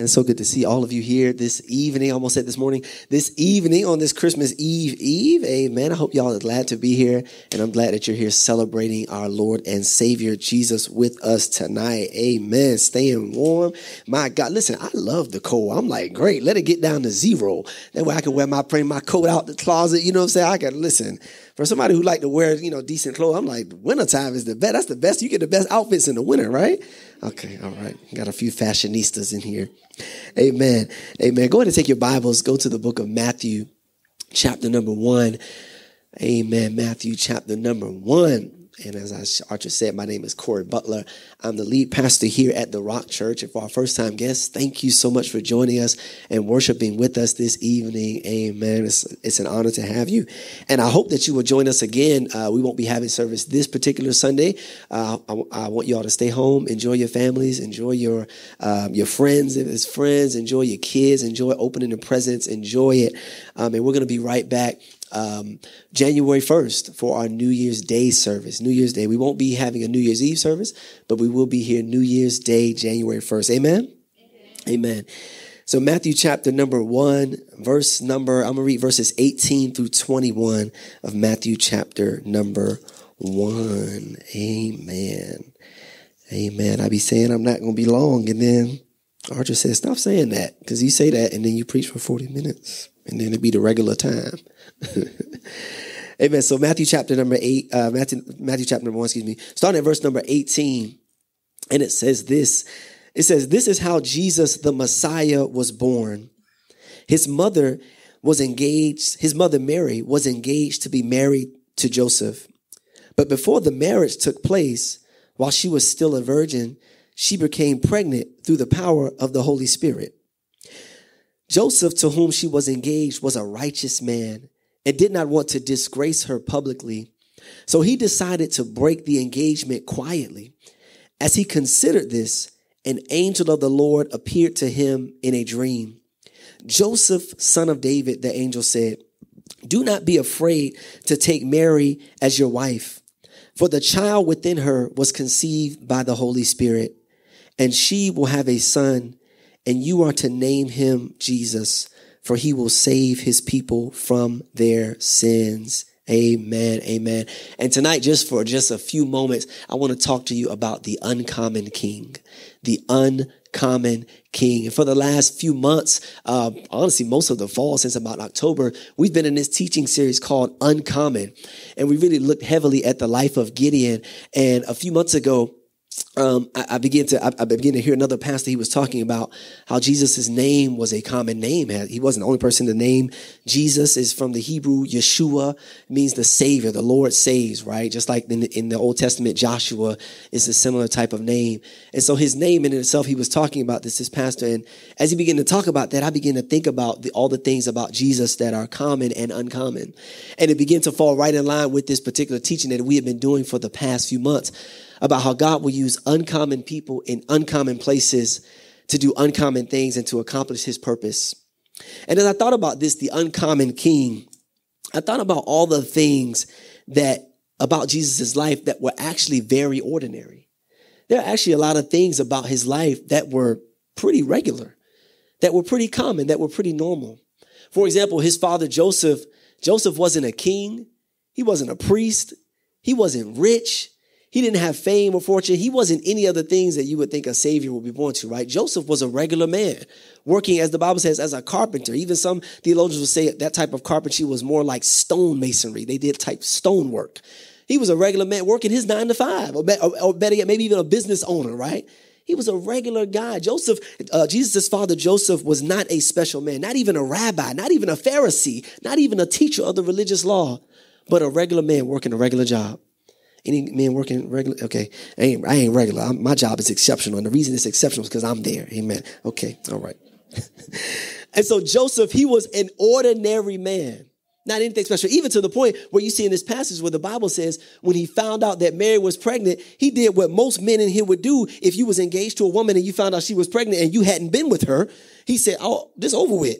And so good to see all of you here this evening. I almost said this morning, this evening on this Christmas Eve Eve. Amen. I hope y'all are glad to be here. And I'm glad that you're here celebrating our Lord and Savior Jesus with us tonight. Amen. Staying warm. My God. Listen, I love the cold. I'm like, great. Let it get down to zero. That way I can wear my, my coat out the closet. You know what I'm saying? I can listen for somebody who like to wear, you know, decent clothes, I'm like, wintertime is the best. That's the best. You get the best outfits in the winter, right? Okay, all right. Got a few fashionistas in here. Amen. Amen. Go ahead and take your Bibles. Go to the book of Matthew, chapter number one. Amen. Matthew, chapter number one. And as Archer said, my name is Corey Butler. I'm the lead pastor here at the Rock Church. And for our first time guests, thank you so much for joining us and worshiping with us this evening. Amen. It's, it's an honor to have you. And I hope that you will join us again. Uh, we won't be having service this particular Sunday. Uh, I, I, want you all to stay home, enjoy your families, enjoy your, um, your friends, if it's friends, enjoy your kids, enjoy opening the presents, enjoy it. Um, and we're going to be right back um, January 1st for our New Year's Day service. New Year's Day. We won't be having a New Year's Eve service, but we will be here New Year's Day, January 1st. Amen? Amen. Amen. So, Matthew chapter number one, verse number, I'm going to read verses 18 through 21 of Matthew chapter number one. Amen. Amen. I be saying I'm not going to be long, and then Archer says, Stop saying that, because you say that, and then you preach for 40 minutes, and then it be the regular time. Amen. So Matthew chapter number eight, uh, Matthew, Matthew chapter number one, excuse me, starting at verse number 18. And it says this, it says, this is how Jesus, the Messiah, was born. His mother was engaged, his mother Mary was engaged to be married to Joseph. But before the marriage took place, while she was still a virgin, she became pregnant through the power of the Holy Spirit. Joseph, to whom she was engaged, was a righteous man and did not want to disgrace her publicly. So he decided to break the engagement quietly. As he considered this, an angel of the Lord appeared to him in a dream. Joseph, son of David, the angel said, Do not be afraid to take Mary as your wife, for the child within her was conceived by the Holy Spirit, and she will have a son, and you are to name him Jesus for he will save his people from their sins. Amen. Amen. And tonight, just for just a few moments, I want to talk to you about the uncommon king, the uncommon king. And for the last few months, uh, honestly, most of the fall since about October, we've been in this teaching series called Uncommon. And we really looked heavily at the life of Gideon. And a few months ago, um, I, I, began to I, I, to hear another pastor. He was talking about how Jesus' name was a common name. He wasn't the only person to name Jesus. is from the Hebrew Yeshua, means the Savior. The Lord saves, right? Just like in the, in the Old Testament, Joshua is a similar type of name. And so his name in itself, he was talking about this, this pastor. And as he began to talk about that, I began to think about the, all the things about Jesus that are common and uncommon, and it began to fall right in line with this particular teaching that we have been doing for the past few months about how God will use uncommon people in uncommon places to do uncommon things and to accomplish his purpose. And as I thought about this, the uncommon king, I thought about all the things that about Jesus' life that were actually very ordinary. There are actually a lot of things about his life that were pretty regular, that were pretty common, that were pretty normal. For example, his father Joseph, Joseph wasn't a king. He wasn't a priest. He wasn't rich. He didn't have fame or fortune. He wasn't any of the things that you would think a savior would be born to, right? Joseph was a regular man, working, as the Bible says, as a carpenter. Even some theologians would say that type of carpentry was more like stonemasonry. They did type stonework. He was a regular man working his nine to five, or, better yet, maybe even a business owner, right? He was a regular guy. Joseph, uh, Jesus' father Joseph was not a special man, not even a rabbi, not even a Pharisee, not even a teacher of the religious law, but a regular man working a regular job. Any men working regular? Okay, I ain't, I ain't regular. I'm, my job is exceptional, and the reason it's exceptional is because I'm there. Amen. Okay, all right. and so Joseph, he was an ordinary man, not anything special. Even to the point where you see in this passage where the Bible says, when he found out that Mary was pregnant, he did what most men in here would do if you was engaged to a woman and you found out she was pregnant and you hadn't been with her. He said, "Oh, this over with."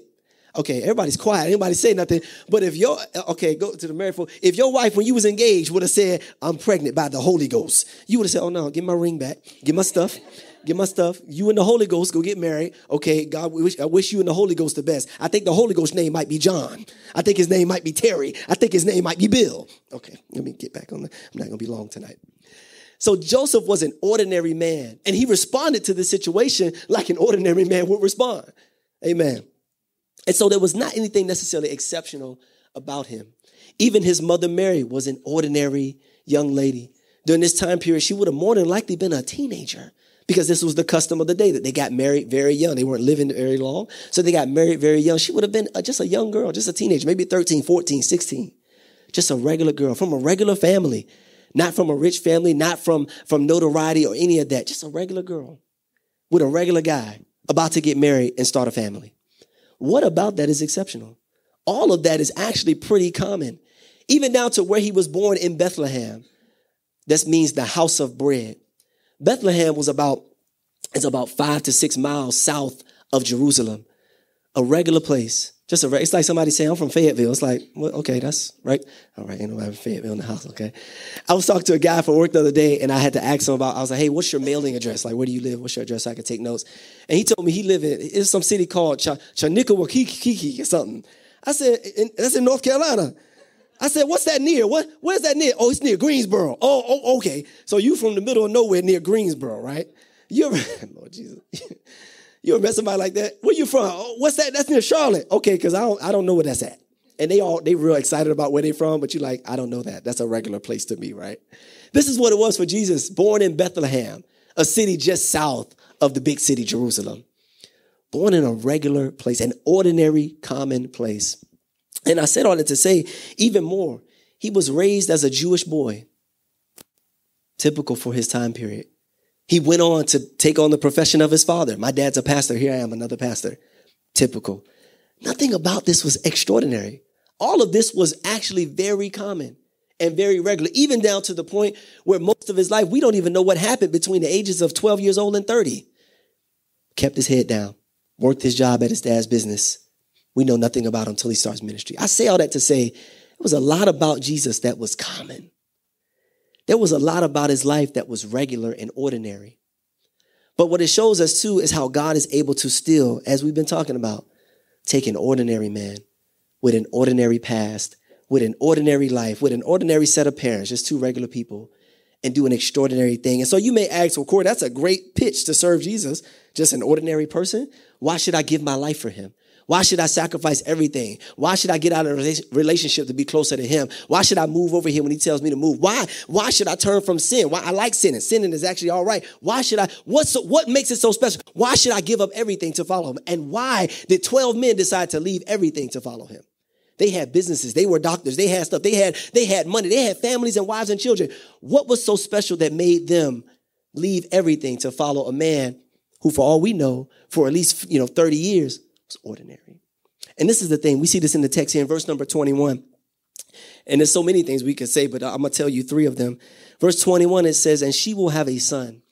Okay, everybody's quiet. Anybody say nothing. But if your okay, go to the married folk. If your wife, when you was engaged, would have said, "I'm pregnant by the Holy Ghost," you would have said, "Oh no, get my ring back, Get my stuff." Get my stuff. You and the Holy Ghost go get married. Okay, God, wish, I wish you and the Holy Ghost the best. I think the Holy Ghost name might be John. I think his name might be Terry. I think his name might be Bill. Okay, let me get back on the. I'm not gonna be long tonight. So Joseph was an ordinary man, and he responded to the situation like an ordinary man would respond. Amen. And so there was not anything necessarily exceptional about him. Even his mother Mary was an ordinary young lady. During this time period, she would have more than likely been a teenager because this was the custom of the day that they got married very young. They weren't living very long. So they got married very young. She would have been just a young girl, just a teenager, maybe 13, 14, 16. Just a regular girl from a regular family not from a rich family, not from, from notoriety or any of that. Just a regular girl with a regular guy about to get married and start a family. What about that is exceptional? All of that is actually pretty common. Even down to where he was born in Bethlehem. This means the house of bread. Bethlehem was about, it's about five to six miles south of Jerusalem. A regular place. Just a, it's like somebody saying, I'm from Fayetteville. It's like, well, okay, that's right. All right, ain't nobody from Fayetteville in the house, okay? I was talking to a guy for work the other day, and I had to ask him about, I was like, hey, what's your mailing address? Like, where do you live? What's your address so I can take notes? And he told me he lived in, it's some city called Ch- Chanickawakiki or something. I said, that's in North Carolina. I said, what's that near? What, where's that near? Oh, it's near Greensboro. Oh, oh, okay. So you from the middle of nowhere near Greensboro, right? You ever, Lord Jesus. You ever met somebody like that? Where you from? Oh, what's that? That's near Charlotte. Okay, because I don't I don't know where that's at. And they all they real excited about where they from, but you like, I don't know that. That's a regular place to me, right? This is what it was for Jesus, born in Bethlehem, a city just south of the big city, Jerusalem. Born in a regular place, an ordinary, common place. And I said all that to say, even more, he was raised as a Jewish boy, typical for his time period. He went on to take on the profession of his father. My dad's a pastor. Here I am, another pastor. Typical. Nothing about this was extraordinary. All of this was actually very common and very regular, even down to the point where most of his life, we don't even know what happened between the ages of 12 years old and 30. Kept his head down, worked his job at his dad's business. We know nothing about him until he starts ministry. I say all that to say it was a lot about Jesus that was common. There was a lot about his life that was regular and ordinary. But what it shows us too is how God is able to still, as we've been talking about, take an ordinary man with an ordinary past, with an ordinary life, with an ordinary set of parents, just two regular people, and do an extraordinary thing. And so you may ask, well, Corey, that's a great pitch to serve Jesus, just an ordinary person. Why should I give my life for him? Why should I sacrifice everything? Why should I get out of a relationship to be closer to him? Why should I move over here when he tells me to move? Why? Why should I turn from sin? Why I like sinning. Sinning is actually all right. Why should I? What's what makes it so special? Why should I give up everything to follow him? And why did 12 men decide to leave everything to follow him? They had businesses. They were doctors. They had stuff. They had, they had money. They had families and wives and children. What was so special that made them leave everything to follow a man who, for all we know, for at least, you know, 30 years was ordinary. And this is the thing. We see this in the text here in verse number 21. And there's so many things we could say, but I'm going to tell you three of them. Verse 21, it says, And she will have a son.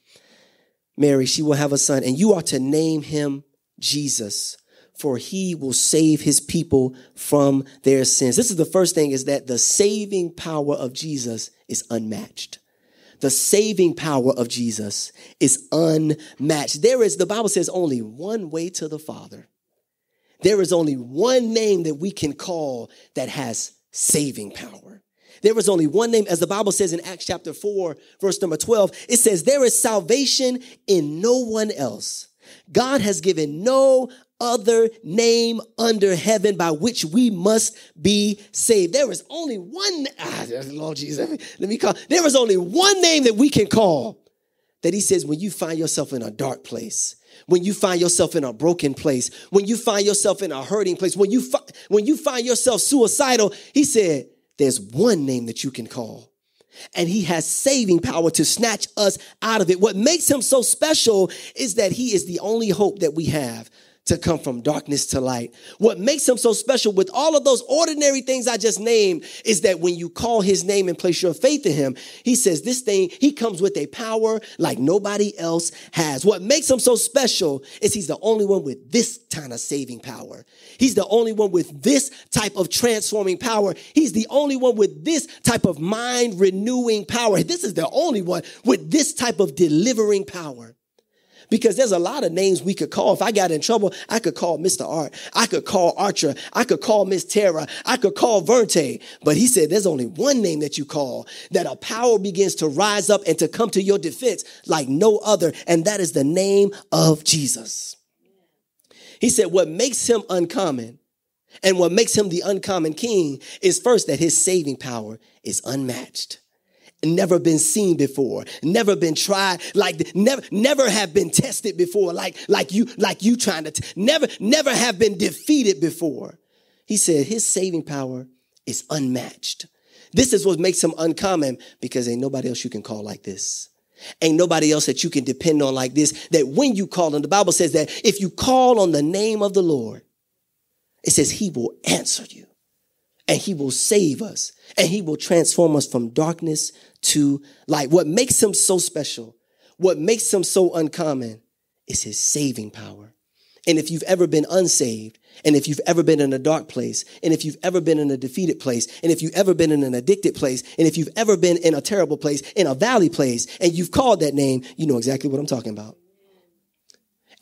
Mary, she will have a son, and you are to name him Jesus, for he will save his people from their sins. This is the first thing is that the saving power of Jesus is unmatched. The saving power of Jesus is unmatched. There is, the Bible says, only one way to the Father there is only one name that we can call that has saving power. There is only one name, as the Bible says in Acts chapter 4, verse number 12, it says, There is salvation in no one else. God has given no other name under heaven by which we must be saved. There is only one, ah, Lord Jesus, let me, let me call, there is only one name that we can call that he says, when you find yourself in a dark place, when you find yourself in a broken place, when you find yourself in a hurting place, when you, fi- when you find yourself suicidal, he said, there's one name that you can call. And he has saving power to snatch us out of it. What makes him so special is that he is the only hope that we have to come from darkness to light. What makes him so special with all of those ordinary things I just named is that when you call his name and place your faith in him, he says this thing, he comes with a power like nobody else has. What makes him so special is he's the only one with this kind of saving power. He's the only one with this type of transforming power. He's the only one with this type of mind renewing power. This is the only one with this type of delivering power. Because there's a lot of names we could call. If I got in trouble, I could call Mr. Art. I could call Archer. I could call Miss Tara. I could call Verte. But he said there's only one name that you call that a power begins to rise up and to come to your defense like no other. And that is the name of Jesus. He said what makes him uncommon and what makes him the uncommon king is first that his saving power is unmatched never been seen before, never been tried, like never, never have been tested before, like, like you, like you trying to, t- never, never have been defeated before. He said his saving power is unmatched. This is what makes him uncommon because ain't nobody else you can call like this. Ain't nobody else that you can depend on like this. That when you call on, the Bible says that if you call on the name of the Lord, it says he will answer you and he will save us and he will transform us from darkness to light. What makes him so special, what makes him so uncommon is his saving power. And if you've ever been unsaved, and if you've ever been in a dark place, and if you've ever been in a defeated place, and if you've ever been in an addicted place, and if you've ever been in a terrible place, in a valley place, and you've called that name, you know exactly what I'm talking about.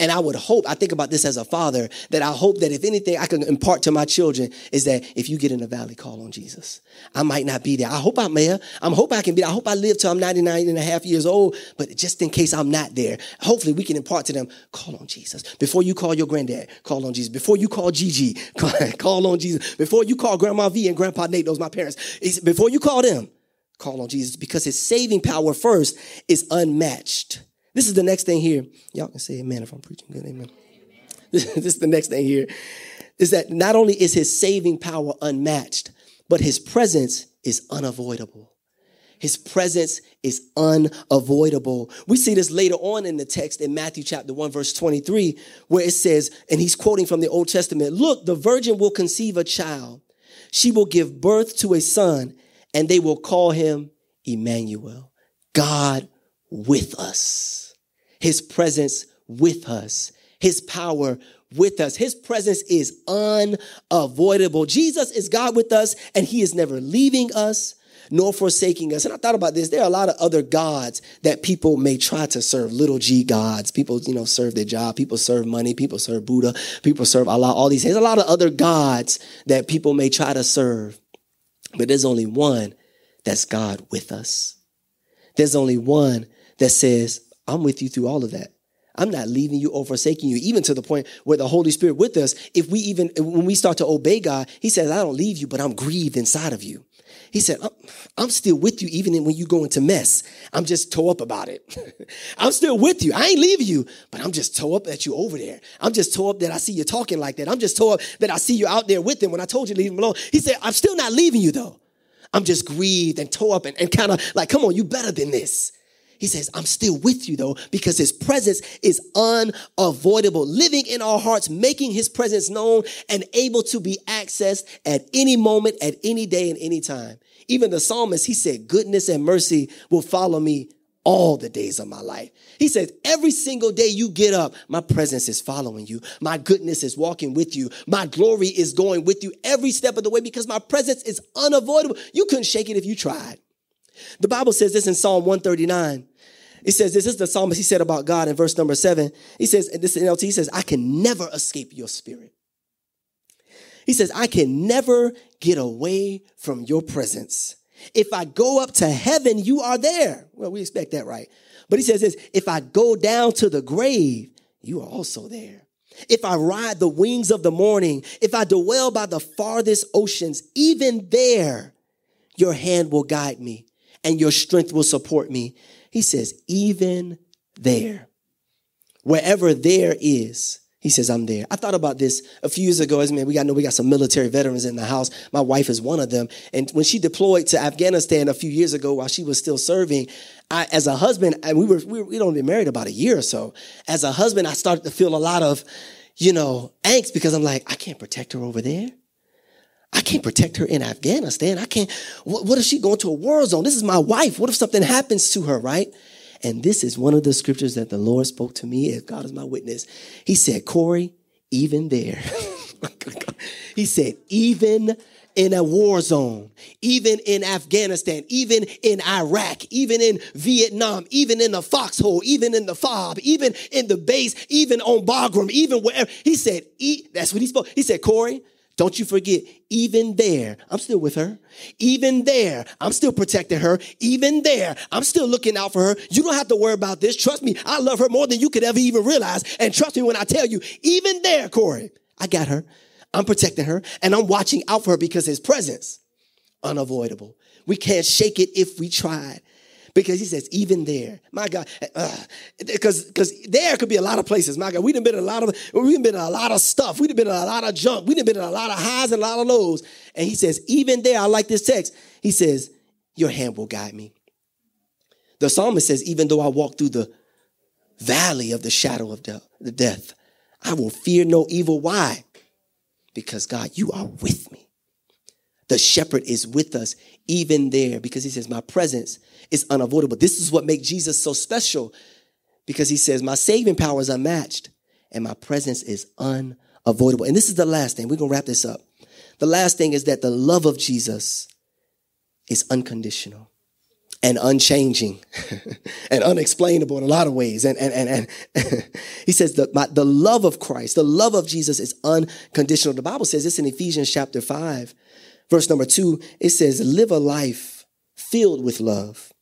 And I would hope, I think about this as a father, that I hope that if anything I can impart to my children is that if you get in a valley, call on Jesus. I might not be there. I hope I'm there. I hope I can be there. I hope I live till I'm 99 and a half years old, but just in case I'm not there, hopefully we can impart to them, call on Jesus. Before you call your granddad, call on Jesus. Before you call Gigi, call on Jesus. Before you call Grandma V and Grandpa Nate, those my parents, before you call them, call on Jesus because his saving power first is unmatched. This is the next thing here. Y'all can say amen if I'm preaching good. Amen. This, is the next thing here is that not only is his saving power unmatched, but his presence is unavoidable. His presence is unavoidable. We see this later on in the text in Matthew chapter 1, verse 23, where it says, and he's quoting from the Old Testament Look, the virgin will conceive a child. She will give birth to a son, and they will call him Emmanuel, God with us his presence with us, his power with us. His presence is unavoidable. Jesus is God with us, and he is never leaving us nor forsaking us. And I thought about this. There are a lot of other gods that people may try to serve, little g gods. People, you know, serve their job. People serve money. People serve Buddha. People serve Allah. All these. There's a lot of other gods that people may try to serve. But there's only one that's God with us. There's only one that says, I'm with you through all of that. I'm not leaving you or forsaking you, even to the point where the Holy Spirit with us, if we even, when we start to obey God, He says, I don't leave you, but I'm grieved inside of you. He said, I'm, still with you even when you go into mess. I'm just toe up about it. I'm still with you. I ain't leaving you, but I'm just toe up at you over there. I'm just toe up that I see you talking like that. I'm just toe up that I see you out there with him when I told you to leave him alone. He said, I'm still not leaving you though. I'm just grieved and toe up and, and kind of like, come on, you better than this. He says, I'm still with you though, because his presence is unavoidable, living in our hearts, making his presence known and able to be accessed at any moment, at any day, and any time. Even the psalmist, he said, goodness and mercy will follow me all the days of my life. He says, every single day you get up, my presence is following you. My goodness is walking with you. My glory is going with you every step of the way because my presence is unavoidable. You couldn't shake it if you tried. The Bible says this in Psalm 139. It says, this is the psalmist he said about God in verse number seven. He says, this NLT, he says, I can never escape your spirit. He says, I can never get away from your presence. If I go up to heaven, you are there. Well, we expect that, right? But he says this, if I go down to the grave, you are also there. If I ride the wings of the morning, if I dwell by the farthest oceans, even there, your hand will guide me and your strength will support me. He says, even there, wherever there is, he says, I'm there. I thought about this a few years ago. As man, we got know we got some military veterans in the house. My wife is one of them. And when she deployed to Afghanistan a few years ago while she was still serving, I, as a husband, and we were, we we don't been married about a year or so. As a husband, I started to feel a lot of, you know, angst because I'm like, I can't protect her over there. I can't protect her in Afghanistan. I can't. What, what if she going to a war zone? This is my wife. What if something happens to her, right? And this is one of the scriptures that the Lord spoke to me, if God is my witness. He said, Corey, even there, he said, even in a war zone, even in Afghanistan, even in Iraq, even in Vietnam, even in the foxhole, even in the fob, even in the base, even on Bagram, even wherever. He said, that's what he spoke. He said, Corey, don't you forget, even there, I'm still with her. Even there, I'm still protecting her. Even there, I'm still looking out for her. You don't have to worry about this. Trust me, I love her more than you could ever even realize. And trust me when I tell you, even there, Corey, I got her. I'm protecting her and I'm watching out for her because his presence, unavoidable. We can't shake it if we tried because he says, even there, my God, because uh, because there could be a lot of places. My God, we've been in a lot of we've been in a lot of stuff. We've been in a lot of junk. We've been in a lot of highs and a lot of lows. And he says, even there, I like this text. He says, your hand will guide me. The psalmist says, even though I walk through the valley of the shadow of death, the death, I will fear no evil. Why? Because God, you are with me. The shepherd is with us even there because he says, My presence is unavoidable. This is what makes Jesus so special because he says, My saving power is unmatched and my presence is unavoidable. And this is the last thing. We're going to wrap this up. The last thing is that the love of Jesus is unconditional and unchanging and unexplainable in a lot of ways. And, and, and, and he says that my, the love of Christ, the love of Jesus is unconditional. The Bible says this in Ephesians chapter 5 verse number two, it says, live a life filled with love,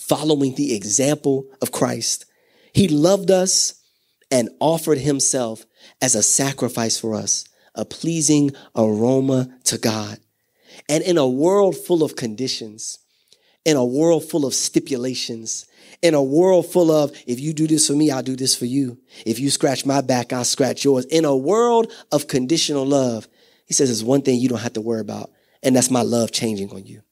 following the example of Christ. He loved us and offered himself as a sacrifice for us, a pleasing aroma to God. And in a world full of conditions, in a world full of stipulations, in a world full of, if you do this for me, I'll do this for you. If you scratch my back, I'll scratch yours. In a world of conditional love, he says there's one thing you don't have to worry about, and that's my love changing on you.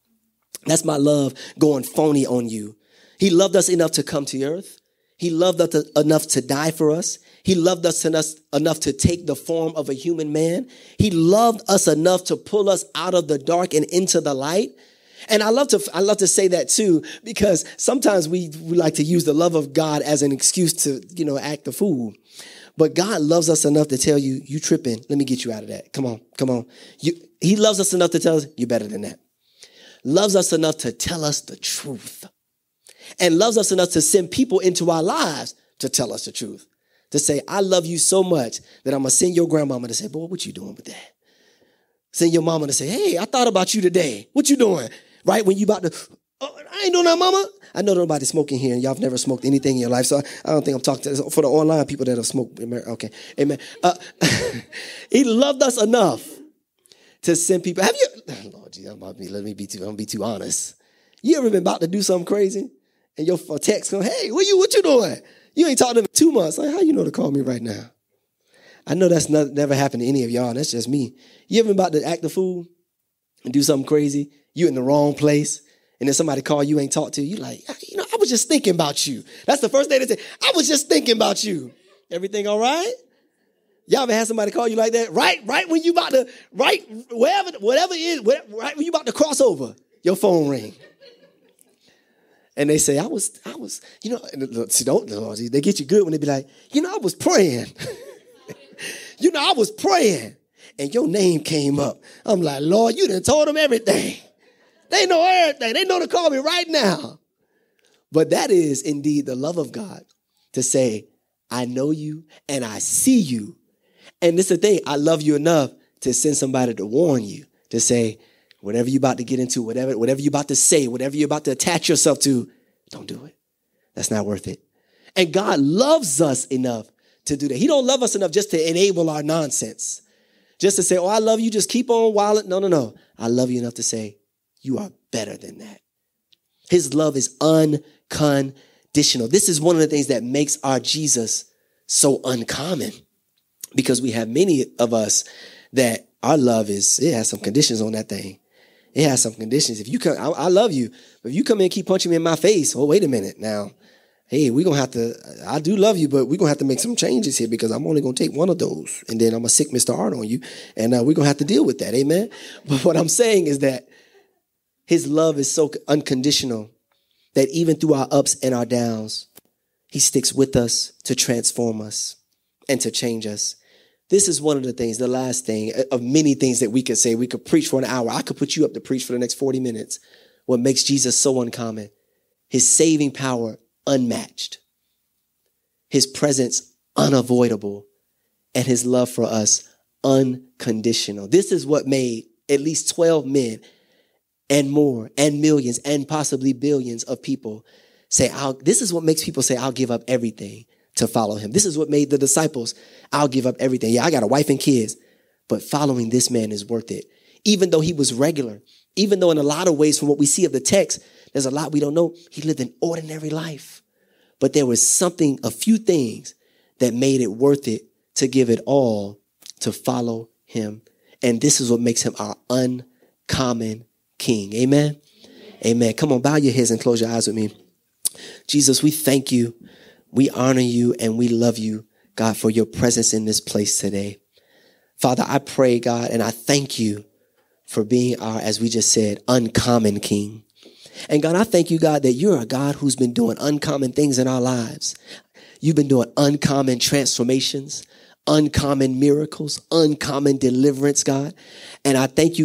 That's my love going phony on you. He loved us enough to come to earth. He loved us enough to die for us. He loved us enough to take the form of a human man. He loved us enough to pull us out of the dark and into the light. And I love to, I love to say that too, because sometimes we, we like to use the love of God as an excuse to, you know, act the fool. But God loves us enough to tell you, you tripping. Let me get you out of that. Come on, come on. You, he loves us enough to tell us, you're better than that. Loves us enough to tell us the truth. And loves us enough to send people into our lives to tell us the truth. To say, I love you so much that I'm gonna send your grandmama to say, boy, what you doing with that? Send your mama to say, hey, I thought about you today. What you doing? Right when you about to, oh, I ain't doing that, mama. I know nobody smoking here, and y'all have never smoked anything in your life, so I don't think I'm talking to for the online people that have smoked. Okay, amen. Uh, he loved us enough to send people. Have you? Lord Jesus, I'm about to be, let me be too. I'm gonna be too honest. You ever been about to do something crazy, and your text come, "Hey, what you? What you doing? You ain't talked to me two months. Like, how you know to call me right now? I know that's not, never happened to any of y'all. That's just me. You ever been about to act a fool and do something crazy? You in the wrong place and then somebody call you ain't talked to you, like, you know, I was just thinking about you. That's the first thing they say. I was just thinking about you. Everything all right? Y'all ever had somebody call you like that? Right, right when you about to, right, wherever, whatever it is, right when you about to cross over, your phone ring. And they say, I was, I was, you know, see, don't, they get you good when they be like, you know, I was praying. you know, I was praying. And your name came up. I'm like, Lord, you done told them everything. They know everything. They know to call me right now. But that is indeed the love of God to say, I know you and I see you. And this is the thing, I love you enough to send somebody to warn you, to say, whatever you're about to get into, whatever, whatever you're about to say, whatever you're about to attach yourself to, don't do it. That's not worth it. And God loves us enough to do that. He don't love us enough just to enable our nonsense. Just to say, oh, I love you, just keep on wilding. No, no, no. I love you enough to say, you are better than that. His love is unconditional. This is one of the things that makes our Jesus so uncommon because we have many of us that our love is, it has some conditions on that thing. It has some conditions. If you come, I, I love you, but if you come in and keep punching me in my face, oh, wait a minute now. Hey, we're gonna have to, I do love you, but we're gonna have to make some changes here because I'm only gonna take one of those and then I'm gonna sick Mr. Art on you. And uh, we're gonna have to deal with that. Amen. But what I'm saying is that his love is so unconditional that even through our ups and our downs, he sticks with us to transform us and to change us. This is one of the things, the last thing uh, of many things that we could say. We could preach for an hour. I could put you up to preach for the next 40 minutes. What makes Jesus so uncommon? His saving power unmatched, his presence unavoidable, and his love for us unconditional. This is what made at least 12 men and more and millions and possibly billions of people say, I'll, this is what makes people say, I'll give up everything to follow him. This is what made the disciples, I'll give up everything. Yeah, I got a wife and kids, but following this man is worth it. Even though he was regular, even though in a lot of ways from what we see of the text, there's a lot we don't know. He lived an ordinary life, but there was something, a few things that made it worth it to give it all to follow him. And this is what makes him our uncommon king. Amen. Amen. Come on, bow your heads and close your eyes with me. Jesus, we thank you, we honor you, and we love you, God, for your presence in this place today. Father, I pray, God, and I thank you for being our, as we just said, uncommon king. And God, I thank you, God, that you're a God who's been doing uncommon things in our lives. You've been doing uncommon transformations, uncommon miracles, uncommon deliverance, God. And I thank you